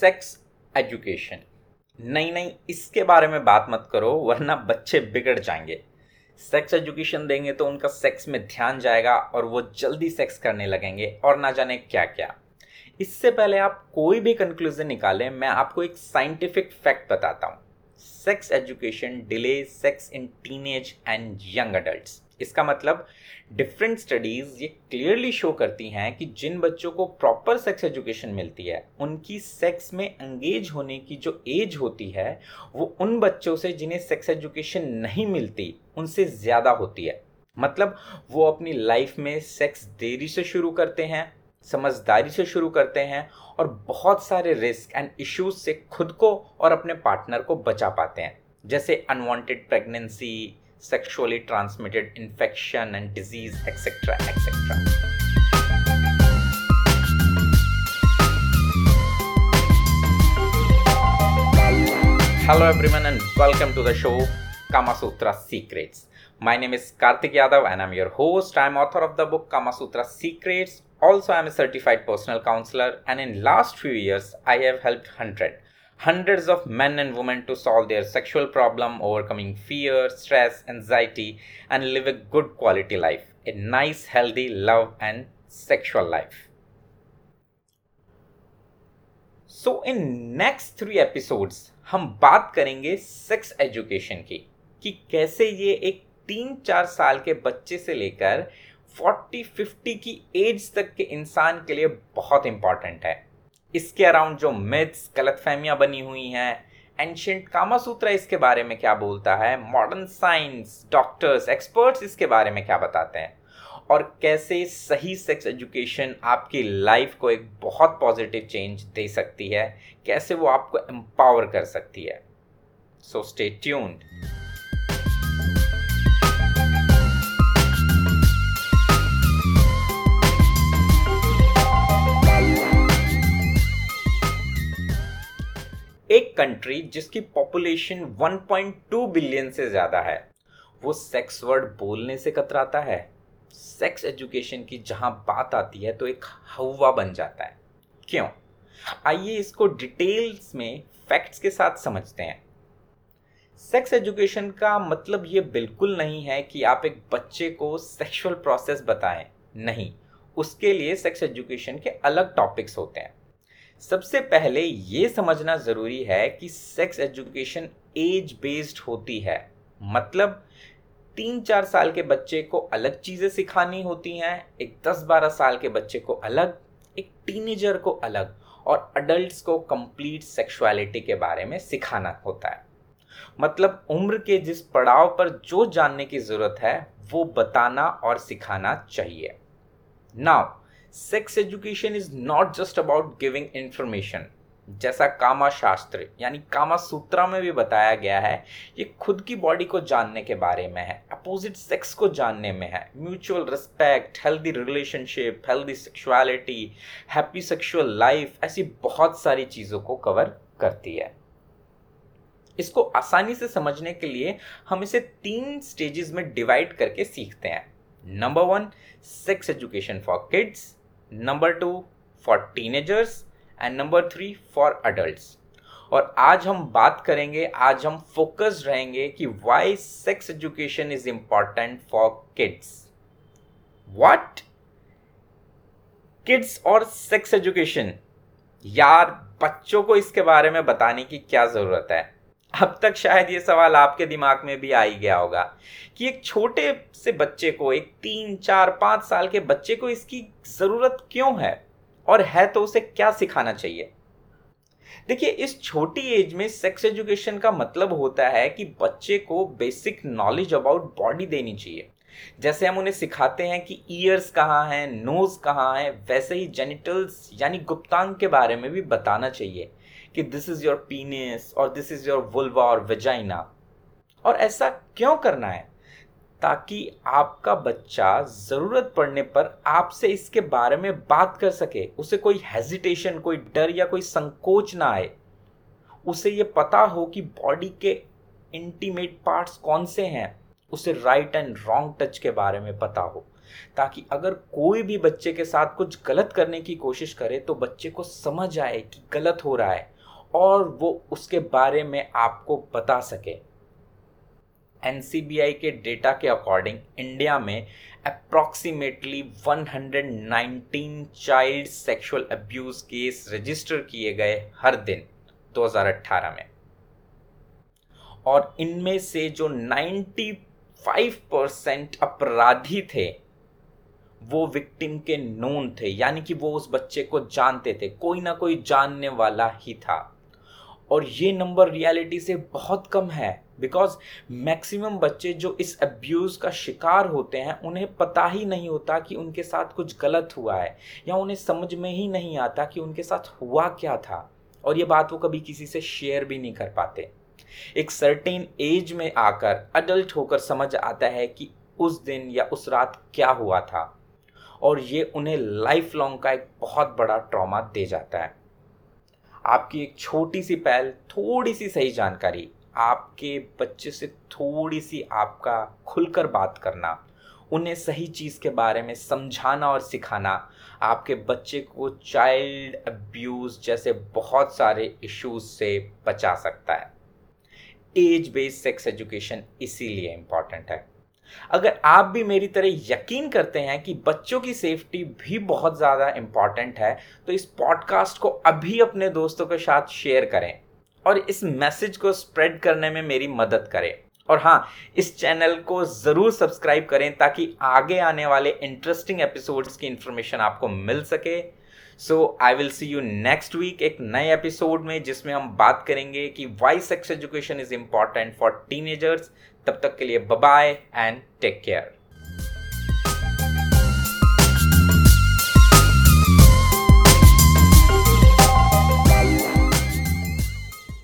Sex education नहीं नहीं, इसके बारे में बात मत करो, वरना बच्चे बिगड़ जाएँगे। सेक्स एजुकेशन देंगे तो उनका सेक्स में ध्यान जाएगा और वो जल्दी सेक्स करने लगेंगे और ना जाने क्या क्या इससे पहले आप कोई भी कंक्लूजन निकालें, मैं आपको एक साइंटिफिक फैक्ट बताता हूँ। Sex education delay sex in teenage and young adult इसका मतलब डिफरेंट स्टडीज़ ये क्लियरली शो करती हैं कि जिन बच्चों को प्रॉपर सेक्स एजुकेशन मिलती है, उनकी सेक्स में एंगेज होने की जो एज होती है, वो उन बच्चों से जिन्हें सेक्स एजुकेशन नहीं मिलती, उनसे ज़्यादा होती है। मतलब वो अपनी लाइफ में सेक्स देरी से शुरू करते हैं, समझदारी से शुरू करते हैं और बहुत सारे रिस्क एंड इश्यूज़ से खुद को और अपने पार्टनर को बचा पाते हैं। जैसे unwanted pregnancy sexually transmitted infection and disease, etc. etc. Hello everyone and welcome to the show Kama Sutra Secrets. My name is Karthik Yadav and I'm your host. I'm author of the book Kama Sutra Secrets. Also, I'm a certified personal counselor and in last few years I have helped 100 hundreds of men and women to solve their sexual problem, overcoming fear, stress, anxiety, and live a good quality life, a nice, healthy, love, and sexual life. So, in next three episodes, हम बात करेंगे sex education की कि कैसे ये एक तीन चार साल के बच्चे से लेकर 40 50 की एज तक के इंसान के लिए बहुत इंपॉर्टेंट है इसके अराउंड जो मिथ्स गलतफहमियाँ बनी हुई हैं एंशंट कामासूत्रा इसके बारे में क्या बोलता है मॉडर्न साइंस डॉक्टर्स एक्सपर्ट्स इसके बारे में क्या बताते हैं? और कैसे सही सेक्स एजुकेशन आपकी लाइफ को एक बहुत पॉजिटिव चेंज दे सकती है, कैसे वो आपको एम्पावर कर सकती है? सो स्टे ट्यून्ड कंट्री जिसकी पॉपुलेशन 1.2 बिलियन से ज़्यादा है, वो सेक्स वर्ड बोलने से कतराता है। सेक्स एजुकेशन की जहाँ बात आती है तो एक हवा बन जाता है। क्यों? आइए इसको डिटेल्स में फैक्ट्स के साथ समझते हैं। सेक्स एजुकेशन का मतलब ये बिल्कुल नहीं है कि आप एक बच्चे को सेक्सुअल प्रोसेस बताएँ। नहीं, उसके लिए सेक्स एजुकेशन के अलग टॉपिक्स होते हैं। सबसे पहले ये समझना ज़रूरी है कि सेक्स एजुकेशन एज बेस्ड होती है। मतलब तीन चार साल के बच्चे को अलग चीज़ें सिखानी होती हैं, एक दस बारह साल के बच्चे को अलग, एक टीनेजर को अलग और अडल्ट को कंप्लीट सेक्सुअलिटी के बारे में सिखाना होता है। मतलब उम्र के जिस पड़ाव पर जो जानने की ज़रूरत है, वो बताना और सिखाना चाहिए। Now sex education is not just about giving information जैसा कामा शास्त्र, यानी कामा सूत्रा में भी बताया गया है, ये खुद की बॉडी को जानने के बारे में है अपोजिट सेक्स को जानने में है mutual respect healthy relationship healthy sexuality happy sexual life ऐसी बहुत सारी चीज़ों को कवर करती है। इसको आसानी से समझने के लिए हम इसे तीन स्टेजेस में डिवाइड करके सीखते हैं। Number one sex education for kids number two for teenagers and number three for adults. और आज हम बात करेंगे, आज हम फोकस रहेंगे कि why sex education is important for kids what kids और सेक्स एजुकेशन यार, बच्चों को इसके बारे में बताने की क्या ज़रूरत है? अब तक शायद ये सवाल आपके दिमाग में भी आ ही गया होगा कि एक छोटे से बच्चे को, एक तीन, चार, पाँच साल के बच्चे को इसकी ज़रूरत क्यों है? और है तो उसे क्या सिखाना चाहिए? देखिए, इस छोटी एज में सेक्स एजुकेशन का मतलब होता है कि बच्चे को बेसिक नॉलेज अबाउट बॉडी देनी चाहिए। जैसे हम उन्हें सिखाते हैं कि ईयर्स कहाँ हैं नोज़ कहाँ है, वैसे ही जेनिटल्स यानी गुप्तांग के बारे में भी बताना चाहिए। कि दिस इज़ योर पीनिस और दिस इज़ योर वुल्वा और वेजाइना और ऐसा क्यों करना है? ताकि आपका बच्चा ज़रूरत पड़ने पर आपसे इसके बारे में बात कर सके, उसे कोई हेजिटेशन कोई डर या कोई संकोच ना आए। उसे ये पता हो कि बॉडी के इंटीमेट पार्ट्स कौन से हैं, उसे राइट एंड रॉन्ग टच के बारे में पता हो। ताकि अगर कोई भी बच्चे के साथ कुछ गलत करने की कोशिश करे तो बच्चे को समझ आए कि गलत हो रहा है। और वो उसके बारे में आपको बता सके। एनसीबीआई के डेटा के अकॉर्डिंग इंडिया में approximately 119 child sexual abuse case register किए गए हर दिन 2018 में। और इनमें से जो 95 परसेंट अपराधी थे, वो विक्टिम के नोन थे, यानी कि वो उस बच्चे को जानते थे, कोई ना कोई जानने वाला ही था। और ये नंबर रियलिटी से बहुत कम है बिकॉज़ मैक्सिमम बच्चे जो इस अब्यूज़ का शिकार होते हैं, उन्हें पता ही नहीं होता कि उनके साथ कुछ गलत हुआ है, या उन्हें समझ में ही नहीं आता कि उनके साथ हुआ क्या था। और ये बात वो कभी किसी से शेयर भी नहीं कर पाते। एक सर्टेन एज में आकर अडल्ट होकर समझ आता है कि उस दिन या उस रात क्या हुआ था। और ये उन्हें लाइफ लॉन्ग का एक बहुत बड़ा ट्रॉमा दे जाता है। आपकी एक छोटी सी पहल, थोड़ी सी सही जानकारी, आपके बच्चे से थोड़ी सी आपका खुलकर बात करना, उन्हें सही चीज़ के बारे में समझाना और सिखाना, आपके बच्चे को चाइल्ड अब्यूज़ जैसे बहुत सारे इश्यूज़ से बचा सकता है। एज बेस्ड सेक्स एजुकेशन इसीलिए इंपॉर्टेंट है। अगर आप भी मेरी तरह यकीन करते हैं कि बच्चों की सेफ्टी भी बहुत ज़्यादा इंपॉर्टेंट है तो इस पॉडकास्ट को अभी अपने दोस्तों के साथ शेयर करें और इस मैसेज को स्प्रेड करने में मेरी मदद करें। और हाँ इस चैनल को ज़रूर सब्सक्राइब करें ताकि आगे आने वाले इंटरेस्टिंग एपिसोड्स की इंफॉर्मेशन आपको मिल सके। So I will see you next week एक नए एपिसोड में, जिसमें हम बात करेंगे कि why sex education is important for teenagers तब तक के लिए बाय एंड टेक केयर